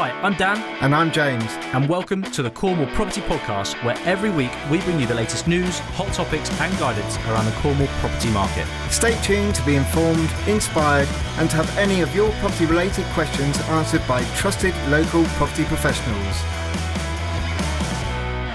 Hi, I'm Dan, And I'm James. and welcome to the Cornwall Property Podcast, where every week we bring you the latest news, hot topics, and guidance around the Cornwall property market. Stay tuned to be informed, inspired, and to have any of your property related questions answered by trusted local property professionals.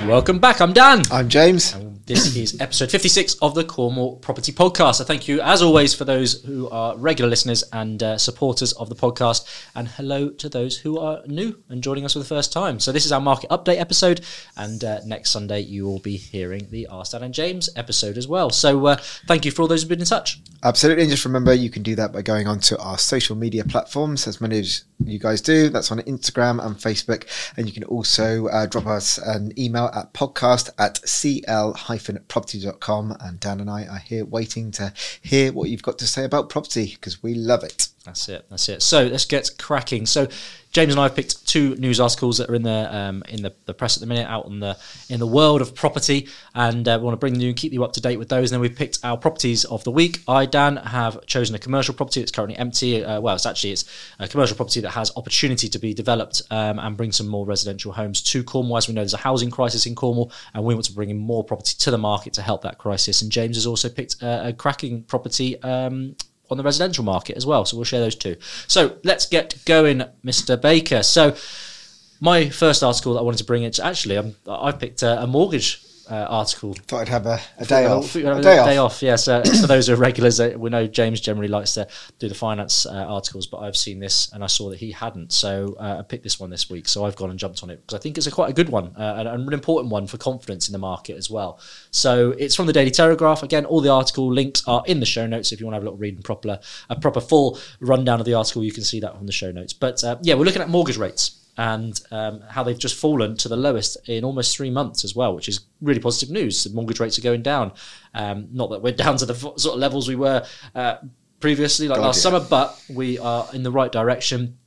Welcome back, I'm Dan. I'm James. This is episode 56 of the Cornwall Property Podcast. So, thank you, as always, for those who are regular listeners and uh, supporters of the podcast. And hello to those who are new and joining us for the first time. So, this is our market update episode. And uh, next Sunday, you will be hearing the Dan and James episode as well. So, uh, thank you for all those who've been in touch. Absolutely. And just remember, you can do that by going onto our social media platforms, as many as you guys do. That's on Instagram and Facebook. And you can also uh, drop us an email at podcast at cl-property.com. And Dan and I are here waiting to hear what you've got to say about property because we love it. That's it. That's it. So let's get cracking. So James and I have picked two news articles that are in the um, in the, the press at the minute, out in the in the world of property, and uh, we want to bring you and keep you up to date with those. And then we've picked our properties of the week. I Dan have chosen a commercial property that's currently empty. Uh, well, it's actually it's a commercial property that has opportunity to be developed um, and bring some more residential homes to Cornwall. As we know, there's a housing crisis in Cornwall, and we want to bring in more property to the market to help that crisis. And James has also picked a, a cracking property. Um, on the residential market as well. So we'll share those two. So let's get going, Mr. Baker. So my first article that I wanted to bring in, actually, I'm, I've picked a, a mortgage uh, article. Thought I'd have a, a day off. A a day day off. off. Yes, uh, for those who are regulars, uh, we know James generally likes to do the finance uh, articles, but I've seen this and I saw that he hadn't, so uh, I picked this one this week. So I've gone and jumped on it because I think it's a quite a good one uh, and, and an important one for confidence in the market as well. So it's from the Daily Telegraph. Again, all the article links are in the show notes. If you want to have a little read and proper a proper full rundown of the article, you can see that on the show notes. But uh, yeah, we're looking at mortgage rates and um, how they've just fallen to the lowest in almost three months as well, which is really positive news. The mortgage rates are going down. Um, not that we're down to the sort of levels we were uh, previously, like God, last yeah. summer, but we are in the right direction.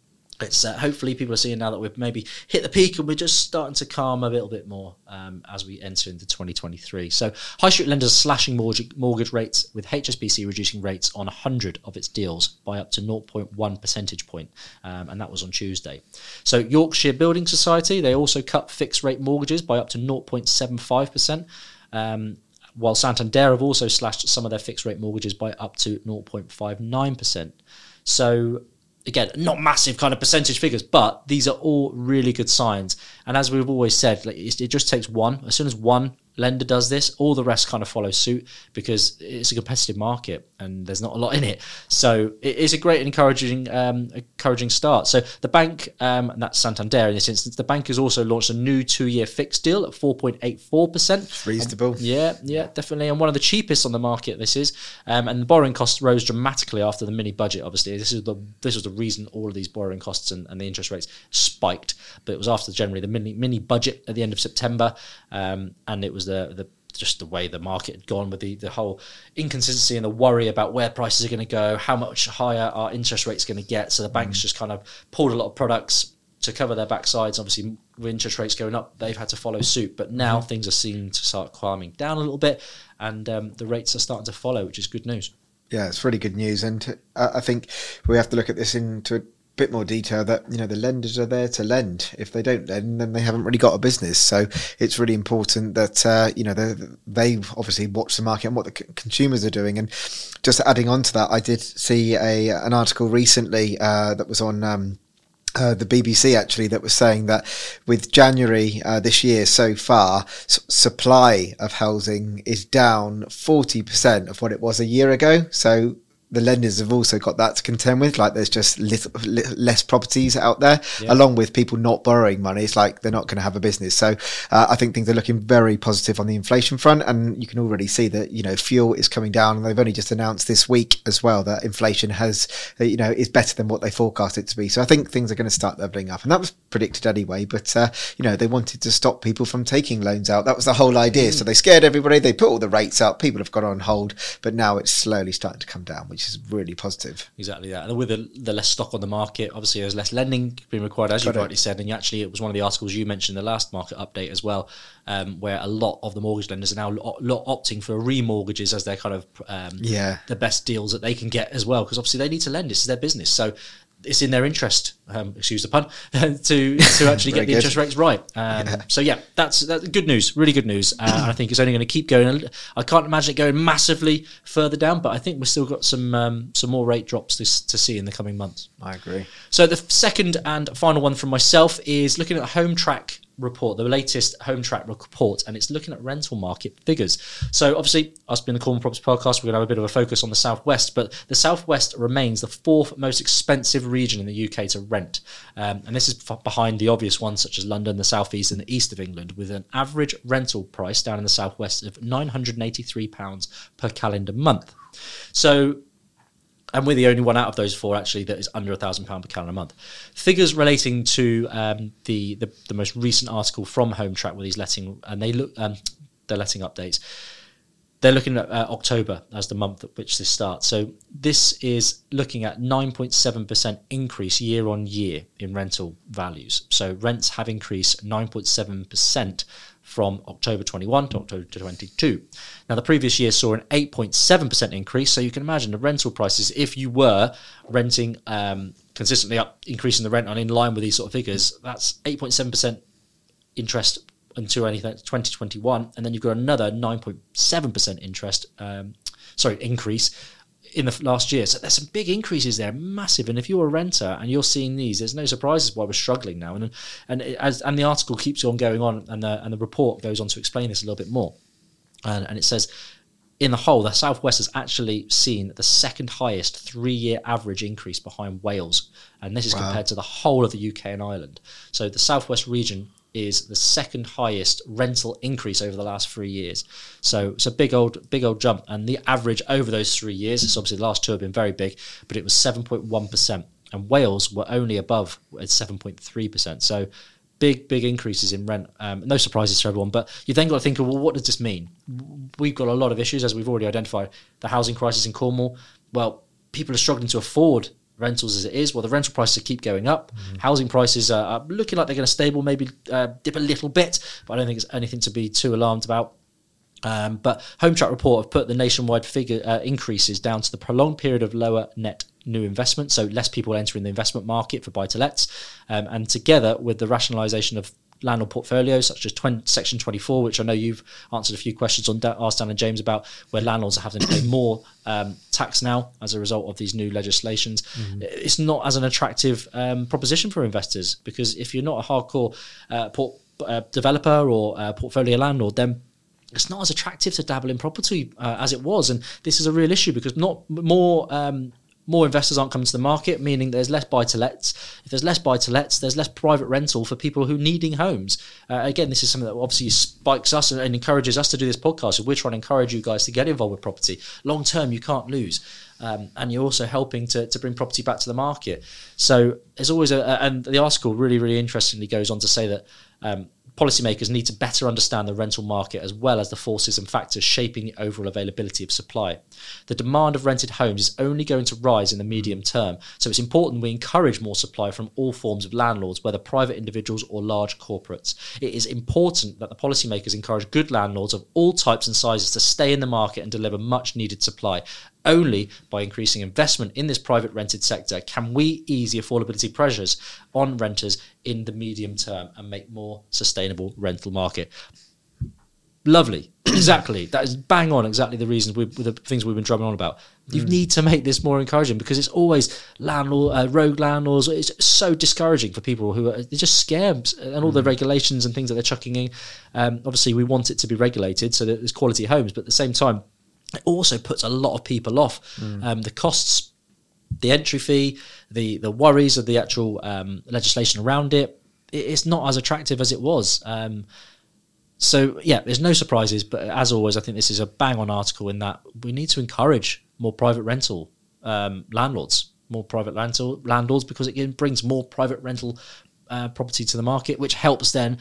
It's uh, hopefully people are seeing now that we've maybe hit the peak and we're just starting to calm a little bit more um, as we enter into 2023. So, high street lenders are slashing mortgage, mortgage rates with HSBC reducing rates on 100 of its deals by up to 0.1 percentage point, um, and that was on Tuesday. So, Yorkshire Building Society they also cut fixed rate mortgages by up to 0.75 percent. Um, while Santander have also slashed some of their fixed rate mortgages by up to 0.59%. So, again, not massive kind of percentage figures, but these are all really good signs. And as we've always said, like, it just takes one. As soon as one lender does this, all the rest kind of follow suit because it's a competitive market and there's not a lot in it. So it is a great encouraging um, encouraging start. So the bank, um, and that's Santander in this instance, the bank has also launched a new two-year fixed deal at 4.84%. Reasonable. Yeah, yeah, definitely, and one of the cheapest on the market. This is, um, and the borrowing costs rose dramatically after the mini budget. Obviously, this is the this was the reason all of these borrowing costs and, and the interest rates spiked. But it was after generally the mini mini budget at the end of September, um, and it was the the just the way the market had gone with the, the whole inconsistency and the worry about where prices are going to go, how much higher our interest rates going to get. So the banks just kind of pulled a lot of products to cover their backsides. Obviously, with interest rates going up, they've had to follow suit. But now things are seen to start calming down a little bit, and um, the rates are starting to follow, which is good news. Yeah, it's really good news, and uh, I think we have to look at this into a bit more detail. That you know the lenders are there to lend. If they don't lend, then they haven't really got a business. So it's really important that uh, you know they obviously watch the market and what the c- consumers are doing. And just adding on to that, I did see a an article recently uh, that was on. Um, uh, the BBC actually that was saying that with January uh, this year so far, s- supply of housing is down 40% of what it was a year ago. So the lenders have also got that to contend with. Like there's just little, li- less properties out there, Yeah. along with people not borrowing money. It's like they're not going to have a business. So uh, I think things are looking very positive on the inflation front, and you can already see that you know fuel is coming down. And they've only just announced this week as well that inflation has uh, you know is better than what they forecast it to be. So I think things are going to start leveling up, and that was predicted anyway. But uh, you know they wanted to stop people from taking loans out. That was the whole idea. So they scared everybody. They put all the rates up. People have gone on hold, but now it's slowly starting to come down, which is really positive. Exactly that. And with the, the less stock on the market, obviously there's less lending being required, as you Got it. rightly said. And actually, it was one of the articles you mentioned in the last market update as well, um, where a lot of the mortgage lenders are now lo- lo- opting for remortgages as their kind of um, Yeah. the best deals that they can get as well, because obviously they need to lend. This is their business. So it's in their interest, um, excuse the pun, to to actually get the good. interest rates right. Um, Yeah. So yeah, that's, that's good news, really good news. Uh, and I think it's only going to keep going. I can't imagine it going massively further down, but I think we've still got some um, some more rate drops to, to see in the coming months. I agree. So the second and final one from myself is looking at the Hometrack report, the latest Hometrack report, and it's looking at rental market figures. So obviously, us being the Cornwall Props Podcast, we're going to have a bit of a focus on the Southwest, but the Southwest remains the fourth most expensive region in the UK to rent, um, and this is f- behind the obvious ones such as London, the Southeast, and the East of England, with an average rental price down in the Southwest of nine hundred and eighty-three pounds per calendar month. So and we're the only one out of those four actually that is under a thousand pound per calendar month. Figures relating to um, the, the the most recent article from Hometrack with these letting and they look um, their letting updates. They're looking at uh, October as the month at which this starts. So this is looking at 9.7% increase year on year in rental values. So rents have increased 9.7% from October 21 to October 22. Now, the previous year saw an 8.7% increase. So you can imagine the rental prices, if you were renting um, consistently up, increasing the rent on in line with these sort of figures, that's 8.7% interest until anything 2021. And then you've got another 9.7% interest, um, sorry, increase in the last year. So there's some big increases there, massive. And if you're a renter and you're seeing these, there's no surprises why we're struggling now. And and as and the article keeps on going on, and the and the report goes on to explain this a little bit more. And, and it says. In the whole, the Southwest has actually seen the second highest three year average increase behind Wales. And this is Wow. compared to the whole of the UK and Ireland. So the Southwest region is the second highest rental increase over the last three years. So it's a big old, big old jump. And the average over those three years, it's obviously the last two have been very big, but it was 7.1%. And Wales were only above at 7.3%. So big, big increases in rent. Um, no surprises for everyone. But you then got to think of, well, what does this mean? We've got a lot of issues, as we've already identified. The housing crisis in Cornwall. Well, people are struggling to afford rentals as it is. Well, the rental prices keep going up. Housing prices are, are looking like they're going to stable, maybe uh, dip a little bit, but I don't think it's anything to be too alarmed about. Um, but Hometrack Report have put the nationwide figure uh, increases down to the prolonged period of lower net new investment, so less people entering the investment market for buy to lets, um, and together with the rationalisation of landlord portfolios such as 20, Section 24, which I know you've answered a few questions on, asked Dan and James about, where landlords are having to pay more um, tax now as a result of these new legislations. It's not as an attractive um, proposition for investors because if you're not a hardcore uh, port, uh, developer or uh, portfolio landlord, then it's not as attractive to dabble in property uh, as it was, and this is a real issue because not more um, more investors aren't coming to the market, meaning there's less buy to lets. If there's less buy to lets, there's less private rental for people who needing homes. Uh, again, this is something that obviously spikes us and, and encourages us to do this podcast. We're trying to encourage you guys to get involved with property. Long term, you can't lose. Um, and you're also helping to, to bring property back to the market. So there's always a- and the article really, really interestingly goes on to say that um, policymakers need to better understand the rental market as well as the forces and factors shaping the overall availability of supply. The demand of rented homes is only going to rise in the medium term, so it's important we encourage more supply from all forms of landlords, whether private individuals or large corporates. It is important that the policymakers encourage good landlords of all types and sizes to stay in the market and deliver much needed supply. Only by increasing investment in this private rented sector can we ease the affordability pressures on renters in the medium term and make more sustainable rental market. Lovely, exactly. That is bang on. Exactly the reasons we the things we've been drumming on about. You need to make this more encouraging because it's always landlord, uh, rogue landlords. It's so discouraging for people who are they're just scams and all the regulations and things that they're chucking in. Um, obviously, we want it to be regulated so that there's quality homes, but at the same time, it also puts a lot of people off. Um, the costs, the entry fee, the the worries of the actual um, legislation around it, it, it's not as attractive as it was. Um, so yeah, there's no surprises, but as always, I think this is a bang on article in that we need to encourage more private rental um, landlords, more private rental landlords, because it brings more private rental uh, property to the market, which helps then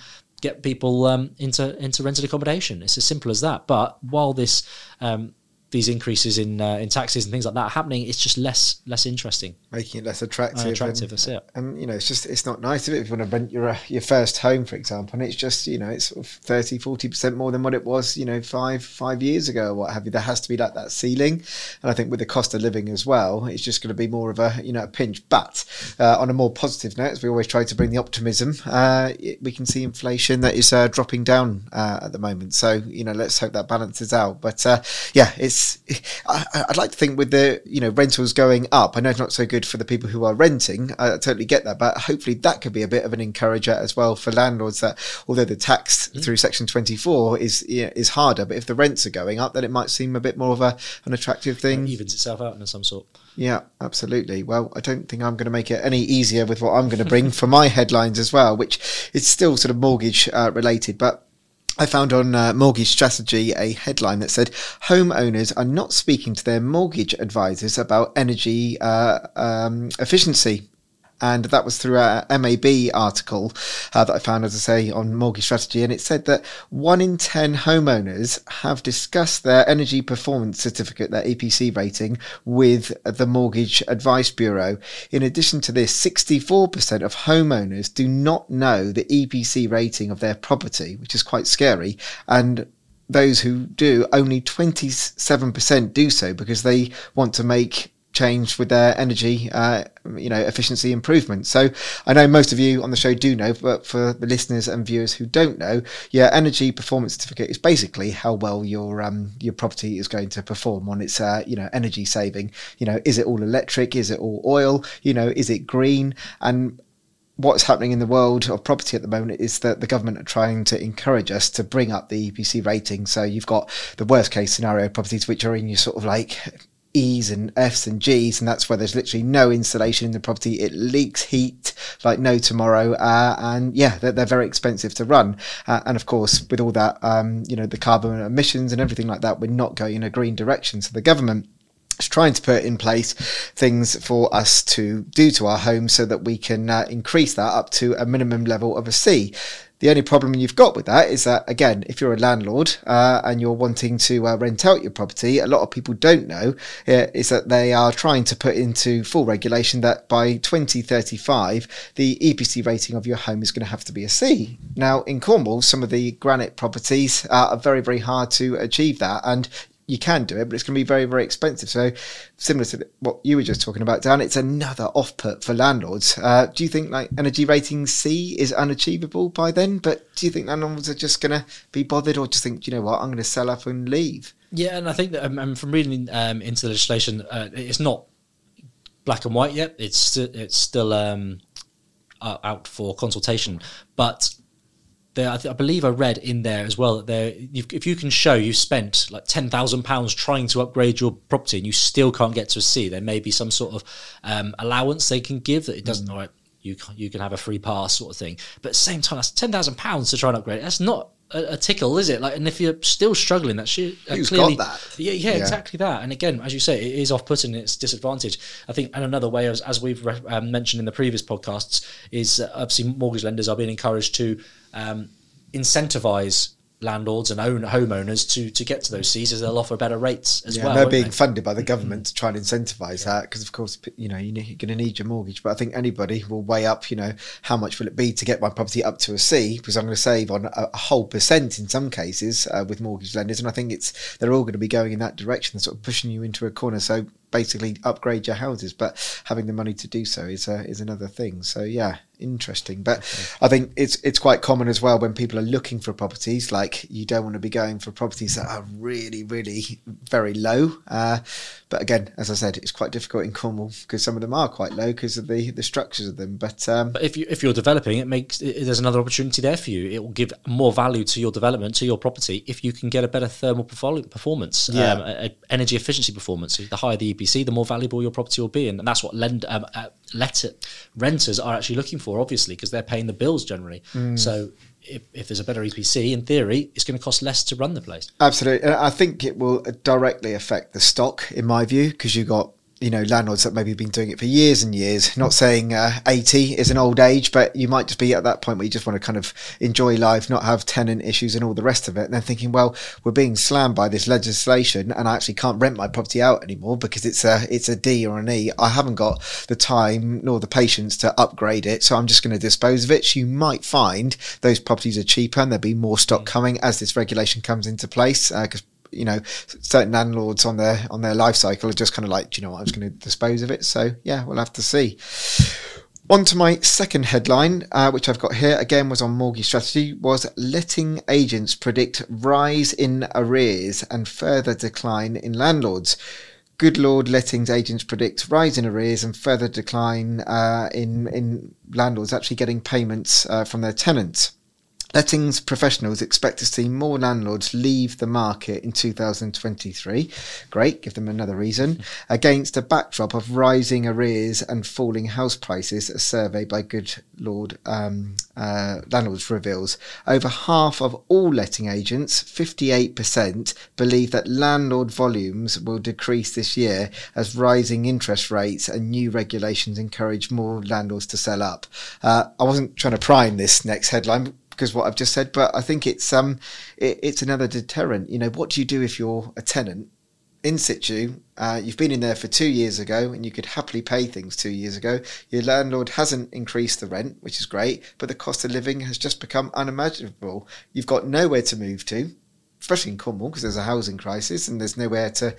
get people um, into into rented accommodation. It's as simple as that. But while this um, these increases in uh, in taxes and things like that happening, it's just less less interesting, making it less attractive. Unattractive, and, that's it. And you know, it's just it's not nice of it if you want to rent your uh, your first home, for example, and it's just you know it's sort of 30 40 percent more than what it was you know five five years ago or what have you. There has to be like that ceiling, and I think with the cost of living as well, it's just going to be more of a you know a pinch. But uh, on a more positive note, as we always try to bring the optimism, uh, it- we can see inflation that is uh, dropping down uh, at the moment. So you know, let's hope that balances out. But uh, yeah, it's I, I'd like to think with the you know rentals going up. I know it's not so good for the people who are renting. I totally get that, but hopefully that could be a bit of an encourager as well for landlords. That although the tax through Section Twenty Four is yeah, is harder, but if the rents are going up, then it might seem a bit more of a an attractive thing. It evens itself out in some sort. Yeah, absolutely. Well, I don't think I'm going to make it any easier with what I'm going to bring for my headlines as well, which is still sort of mortgage uh, related, but. I found on uh, Mortgage Strategy a headline that said homeowners are not speaking to their mortgage advisors about energy uh, um, efficiency. And that was through a MAB article uh, that I found, as I say, on Mortgage Strategy. And it said that one in 10 homeowners have discussed their energy performance certificate, their EPC rating, with the Mortgage Advice Bureau. In addition to this, 64% of homeowners do not know the EPC rating of their property, which is quite scary. And those who do, only 27% do so because they want to make change with their energy, uh, you know, efficiency improvements. So I know most of you on the show do know, but for the listeners and viewers who don't know, your energy performance certificate is basically how well your um, your property is going to perform on its uh, you know energy saving. You know, is it all electric? Is it all oil? You know, is it green? And what's happening in the world of property at the moment is that the government are trying to encourage us to bring up the EPC rating. So you've got the worst case scenario properties, which are in your sort of like E's and F's and G's, and that's where there's literally no insulation in the property. It leaks heat like no tomorrow, uh, and yeah, they're, they're very expensive to run. Uh, and of course, with all that, um, you know, the carbon emissions and everything like that, we're not going in a green direction. So the government is trying to put in place things for us to do to our homes so that we can uh, increase that up to a minimum level of a C. The only problem you've got with that is that, again, if you're a landlord uh, and you're wanting to uh, rent out your property, a lot of people don't know uh, is that they are trying to put into full regulation that by 2035, the EPC rating of your home is going to have to be a C. Now, in Cornwall, some of the granite properties are very, very hard to achieve that. And you can do it, but it's going to be very, very expensive. So, similar to what you were just talking about, Dan, it's another off put for landlords. Uh, do you think like energy rating C is unachievable by then? But do you think landlords are just going to be bothered, or just think, you know what, I'm going to sell up and leave? Yeah, and I think that um, from reading um, into the legislation, uh, it's not black and white yet. It's it's still um, out for consultation, but. There, I, th- I believe I read in there as well that there, you've, if you can show you've spent like ten thousand pounds trying to upgrade your property and you still can't get to a C, there may be some sort of um, allowance they can give that it doesn't. All right, you can, you can have a free pass sort of thing. But at the same time, that's ten thousand pounds to try and upgrade. That's not a, a tickle, is it? Like, and if you're still struggling, that shit uh, Who's clearly, got that? Yeah, yeah, Yeah. exactly that. And again, as you say, it is off-putting. It's disadvantage. I think, and another way, as, as we've re- um, mentioned in the previous podcasts, is uh, obviously mortgage lenders are being encouraged to um, incentivize landlords and own homeowners to to get to those C's as they'll offer better rates as Yeah, well. they're being they? funded by the government to try and incentivise that because, of course, you know you're going to need your mortgage. But I think anybody will weigh up, you know, how much will it be to get my property up to a C because I'm going to save on a, a whole percent in some cases uh, with mortgage lenders, and I think it's they're all going to be going in that direction, sort of pushing you into a corner. So basically, upgrade your houses, but having the money to do so is uh, is another thing. So yeah, interesting. But I think it's it's quite common as well when people are looking for properties. Like you don't want to be going for properties that are really, really very low. Uh, but again, as I said, it's quite difficult in Cornwall because some of them are quite low because of the the structures of them. But um, But if you if you're developing, it makes it, there's another opportunity there for you. It will give more value to your development to your property if you can get a better thermal performance, Yeah. um, a, a energy efficiency performance. The higher the EPC, the more valuable your property will be, and that's what lend um, uh, let renters are actually looking for, obviously, because they're paying the bills generally. Mm. So if, if there's a better EPC, in theory, it's going to cost less to run the place. Absolutely, I think it will directly affect the stock, in my view, because you've got you know landlords that maybe have been doing it for years and years. Not saying uh, eighty is an old age, but you might just be at that point where you just want to kind of enjoy life, not have tenant issues and all the rest of it. And then thinking, well, we're being slammed by this legislation, and I actually can't rent my property out anymore because it's a it's a D or an E. I haven't got the time nor the patience to upgrade it, so I'm just going to dispose of it. So you might find those properties are cheaper, and there'll be more stock coming as this regulation comes into place because. Uh, you know, certain landlords on their on their life cycle are just kind of like, do you know what, I was going to dispose of it. So yeah, we'll have to see. On to my second headline, uh, which I've got here again was on mortgage strategy, was letting agents predict rise in arrears and further decline in landlords. Goodlord lettings agents predict rise in arrears and further decline uh, in in landlords actually getting payments uh, from their tenants. Lettings professionals expect to see more landlords leave the market in 2023. Great, give them another reason. Against a backdrop of rising arrears and falling house prices, a survey by Good Lord um, uh, Landlords reveals. Over half of all letting agents, 58%, believe that landlord volumes will decrease this year as rising interest rates and new regulations encourage more landlords to sell up. Uh, I wasn't trying to prime this next headline because what I've just said, but I think it's um it, it's another deterrent. You know, what do you do if you're a tenant in situ? Uh, you've been in there for two years ago, and you could happily pay things two years ago. Your landlord hasn't increased the rent, which is great, but the cost of living has just become unimaginable. You've got nowhere to move to, especially in Cornwall, because there's a housing crisis, and there's nowhere to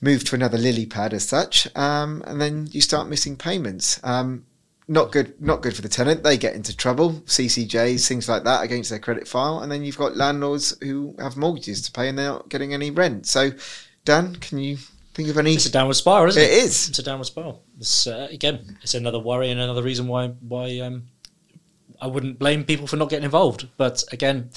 move to another lily pad as such. Um, and then you start missing payments. Um, not good not good for the tenant they get into trouble ccjs things like that against their credit file and then you've got landlords who have mortgages to pay and they're not getting any rent so dan can you think of any It's a downward spiral, isn't it? It is. It's a downward spiral. It's, uh, again, it's another worry and another reason why why um, I wouldn't blame people for not getting involved. But again,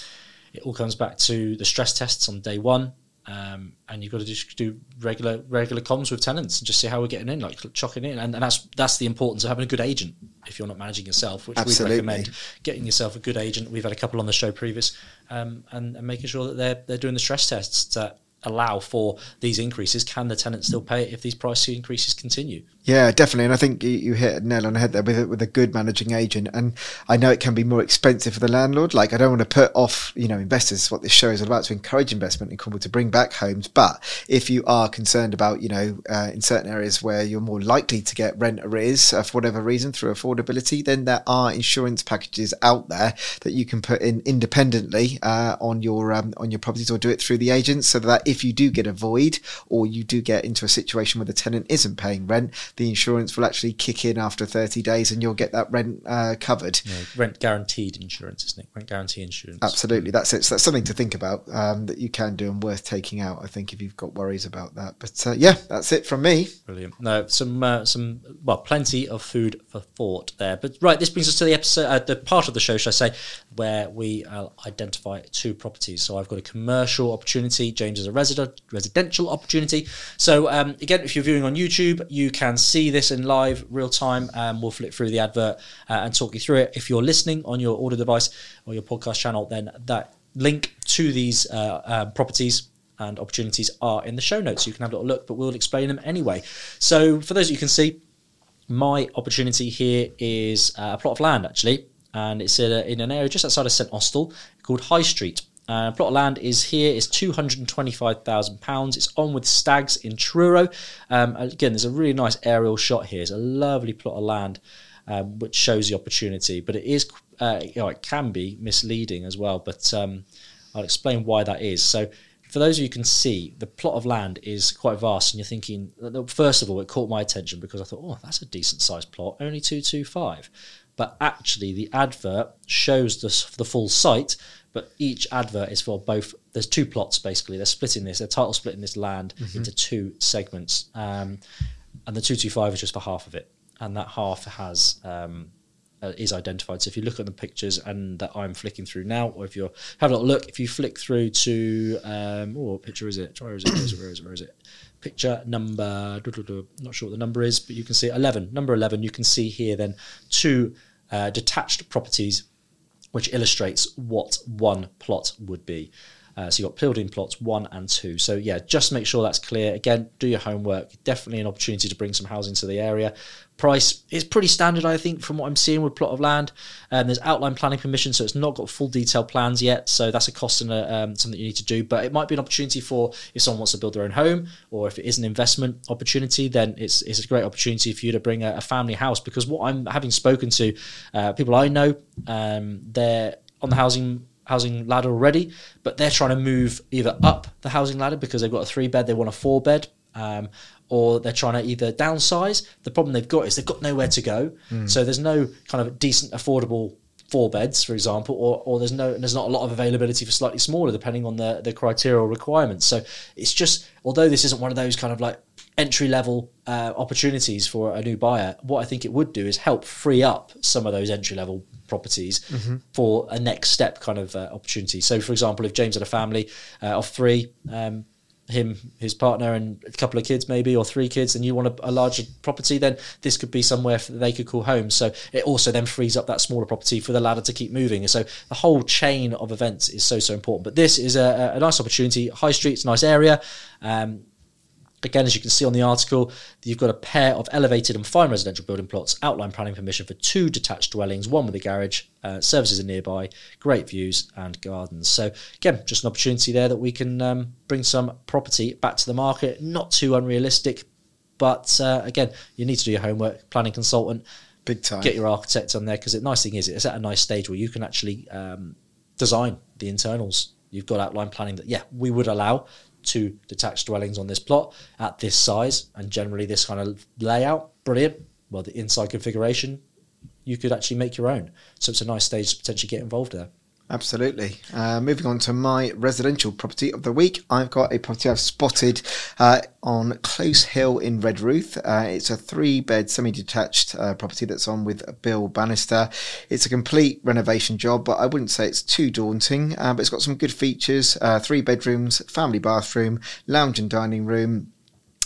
it all comes back to the stress tests on day one. Um, and you've got to just do regular regular comms with tenants and just see how we're getting in, like chocking in, and, and that's that's the importance of having a good agent if you're not managing yourself, which we recommend. Getting yourself a good agent. We've had a couple on the show previous, um, and, and making sure that they're they're doing the stress tests that allow for these increases. Can the tenant still pay it if these price increases continue? Yeah, definitely, and I think you, hit a nail on the head there with a, with a good managing agent. And I know it can be more expensive for the landlord. Like I don't want to put off, you know, investors. What this show is about to encourage investment in Cornwall to bring back homes. But if you are concerned about, you know, uh, in certain areas where you're more likely to get rent arrears uh, for whatever reason through affordability, then there are insurance packages out there that you can put in independently uh, on your um, on your properties or do it through the agents, so that if you do get a void or you do get into a situation where the tenant isn't paying rent the insurance will actually kick in after 30 days and you'll get that rent uh, covered. Know, rent guaranteed insurance, isn't it? Rent guarantee insurance. Absolutely, that's it. So that's something to think about um, that you can do and worth taking out. I think if you've got worries about that. But uh, yeah, that's it from me. Brilliant. No, some uh, some well, plenty of food for thought there. But right, this brings us to the episode, uh, the part of the show, should I say, where we uh, identify two properties. So I've got a commercial opportunity. James is a resident residential opportunity. So um, again, if you're viewing on YouTube, you can see this in live real time. Um, we'll flip through the advert uh, and talk you through it. If you're listening on your audio device or your podcast channel, then that link to these uh, uh, properties and opportunities are in the show notes. You can have a little look, but we'll explain them anyway. So for those you can see, my opportunity here is uh, a plot of land actually, and it's in, a, in an area just outside of St Austell called High Street. Uh, plot of land is here is two hundred and twenty-five thousand pounds. It's on with Stags in Truro. Um, again, there's a really nice aerial shot here. It's a lovely plot of land, um, which shows the opportunity. But it is, uh, you know, it can be misleading as well. But um, I'll explain why that is. So, for those of you who can see, the plot of land is quite vast, and you're thinking. First of all, it caught my attention because I thought, oh, that's a decent sized plot, only two two five. But actually, the advert shows the, the full site, but each advert is for both. There's two plots basically. They're splitting this. They're title splitting this land into two segments, um, and the two two five is just for half of it, and that half has um, uh, is identified. So if you look at the pictures and that I'm flicking through now, or if you're have a little look, if you flick through to um, oh, what picture is it? Where is it? Where is it? Where is it? Where is it? Picture number, not sure what the number is, but you can see 11. Number 11, you can see here then two uh, detached properties which illustrates what one plot would be. Uh, so you've got building plots one and two. So yeah, just make sure that's clear. Again, do your homework. Definitely an opportunity to bring some housing to the area. Price is pretty standard, I think, from what I'm seeing with plot of land. Um, there's outline planning permission, so it's not got full detailed plans yet. So that's a cost and a, um, something you need to do. But it might be an opportunity for if someone wants to build their own home, or if it is an investment opportunity, then it's it's a great opportunity for you to bring a, a family house. Because what I'm having spoken to uh, people I know, um, they're on the housing housing ladder already, but they're trying to move either up the housing ladder because they've got a three bed, they want a four bed, um, or they're trying to either downsize. The problem they've got is they've got nowhere to go, so there's no kind of decent, affordable four beds, for example, or, or there's no there's not a lot of availability for slightly smaller, depending on the the criteria or requirements. So it's just although this isn't one of those kind of like entry level uh, opportunities for a new buyer, what I think it would do is help free up some of those entry level properties for a next step kind of uh, opportunity. So, for example, if James had a family uh, of three, um, him, his partner, and a couple of kids, maybe, or three kids, and you want a, a larger property, then this could be somewhere that they could call home. So it also then frees up that smaller property for the ladder to keep moving. So the whole chain of events is so so important. But this is a, a nice opportunity. High Street's a nice area. Um, Again, as you can see on the article, you've got a pair of elevated and fine residential building plots, outline planning permission for two detached dwellings, one with a garage, uh, services are nearby, great views and gardens. So again, just an opportunity there that we can um, bring some property back to the market. Not too unrealistic, but uh, again, you need to do your homework. Planning consultant, Big time. get your architect on there because the nice thing is it's at a nice stage where you can actually um, design the internals. You've got outline planning that yeah we would allow two detached dwellings on this plot at this size and generally this kind of layout. Brilliant. Well, the inside configuration you could actually make your own. So it's a nice stage to potentially get involved there. Absolutely. Uh, moving on to my residential property of the week, I've got a property I've spotted uh, on Close Hill in Redruth. Uh, it's a three bed semi detached uh, property that's on with Bill Bannister. It's a complete renovation job, but I wouldn't say it's too daunting. Uh, but it's got some good features uh, three bedrooms, family bathroom, lounge and dining room.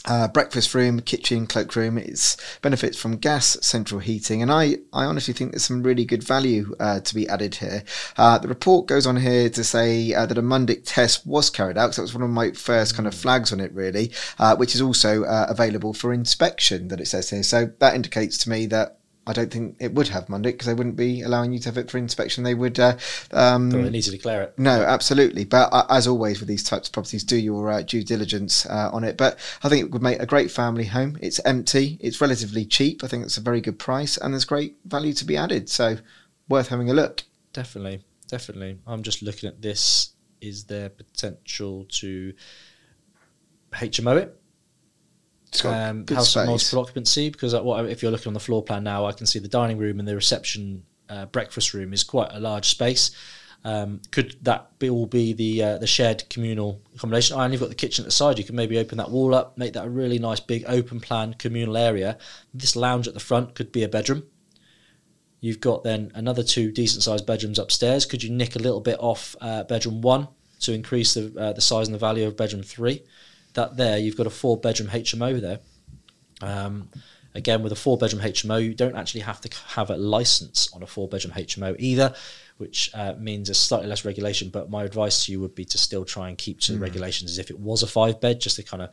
Uh, breakfast room, kitchen, cloakroom. It's benefits from gas, central heating, and I, I honestly think there's some really good value uh, to be added here. Uh, the report goes on here to say uh, that a Mundic test was carried out, so that was one of my first kind of flags on it, really, uh, which is also uh, available for inspection. That it says here, so that indicates to me that. I don't think it would have Mundic because they wouldn't be allowing you to have it for inspection. They would uh, um, they need to declare it. no, absolutely. But uh, as always with these types of properties, do your uh, due diligence uh, on it. But I think it would make a great family home. It's empty. It's relatively cheap. I think it's a very good price, and there's great value to be added. So worth having a look. Definitely, definitely. I'm just looking at this. Is there potential to HMO it? It's got um, house with multiple occupancy because what if you're looking on the floor plan now, I can see the dining room and the reception uh, breakfast room is quite a large space. Um, could that be, all be the uh, the shared communal accommodation? Oh, and you've got the kitchen at the side. You can maybe open that wall up, make that a really nice big open plan communal area. This lounge at the front could be a bedroom. You've got then another two decent sized bedrooms upstairs. Could you nick a little bit off uh, bedroom one to increase the uh, the size and the value of bedroom three? That there, you've got a four bedroom HMO there. Um, again, with a four bedroom HMO, you don't actually have to have a license on a four bedroom HMO either, which uh, means there's slightly less regulation. But my advice to you would be to still try and keep to the regulations as if it was a five bed, just to kind of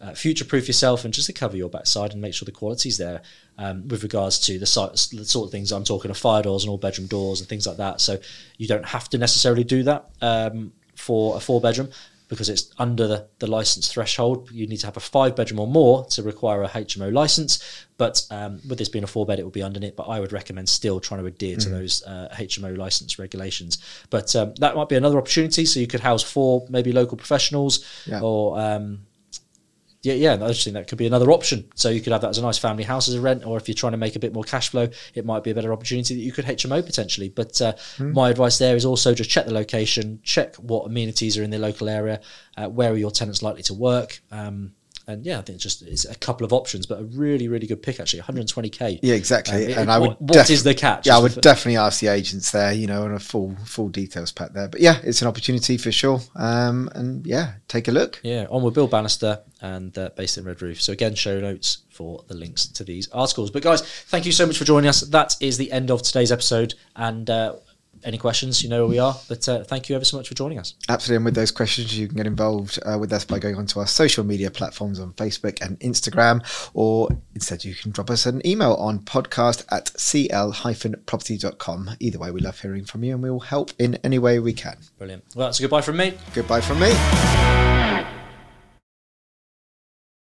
uh, future proof yourself and just to cover your backside and make sure the quality's there um, with regards to the, sort the sort of things I'm talking of fire doors and all bedroom doors and things like that. So you don't have to necessarily do that um, for a four bedroom because it's under the, the license threshold. You need to have a five bedroom or more to require a HMO license. But um, with this being a four bed, it will be underneath. But I would recommend still trying to adhere to those uh, HMO license regulations. But um, that might be another opportunity. So you could house four maybe local professionals Yeah. or. Um, yeah, yeah, I just think that could be another option. So you could have that as a nice family house as a rent, or if you're trying to make a bit more cash flow, it might be a better opportunity that you could HMO potentially. But uh, my advice there is also just check the location, check what amenities are in the local area, uh, where are your tenants likely to work, um, and yeah, I think it's just it's a couple of options, but a really really good pick actually, 120k. Yeah, exactly. Um, and I would. what- what def- is the catch? Yeah, I would definitely ask the agents there. You know, on a full full details pack there. But yeah, it's an opportunity for sure. Um, and yeah, take a look. Yeah, on with Bill Bannister and uh, based in Redruth. So again, show notes for the links to these articles. But guys, thank you so much for joining us. That is the end of today's episode, and uh, any questions, you know where we are. But uh, thank you ever so much for joining us. Absolutely. And with those questions, you can get involved uh, with us by going onto our social media platforms on Facebook and Instagram, or instead, you can drop us an email on podcast at cl-property.com. Either way, we love hearing from you and we will help in any way we can. Brilliant. Well, that's a goodbye from me. Goodbye from me.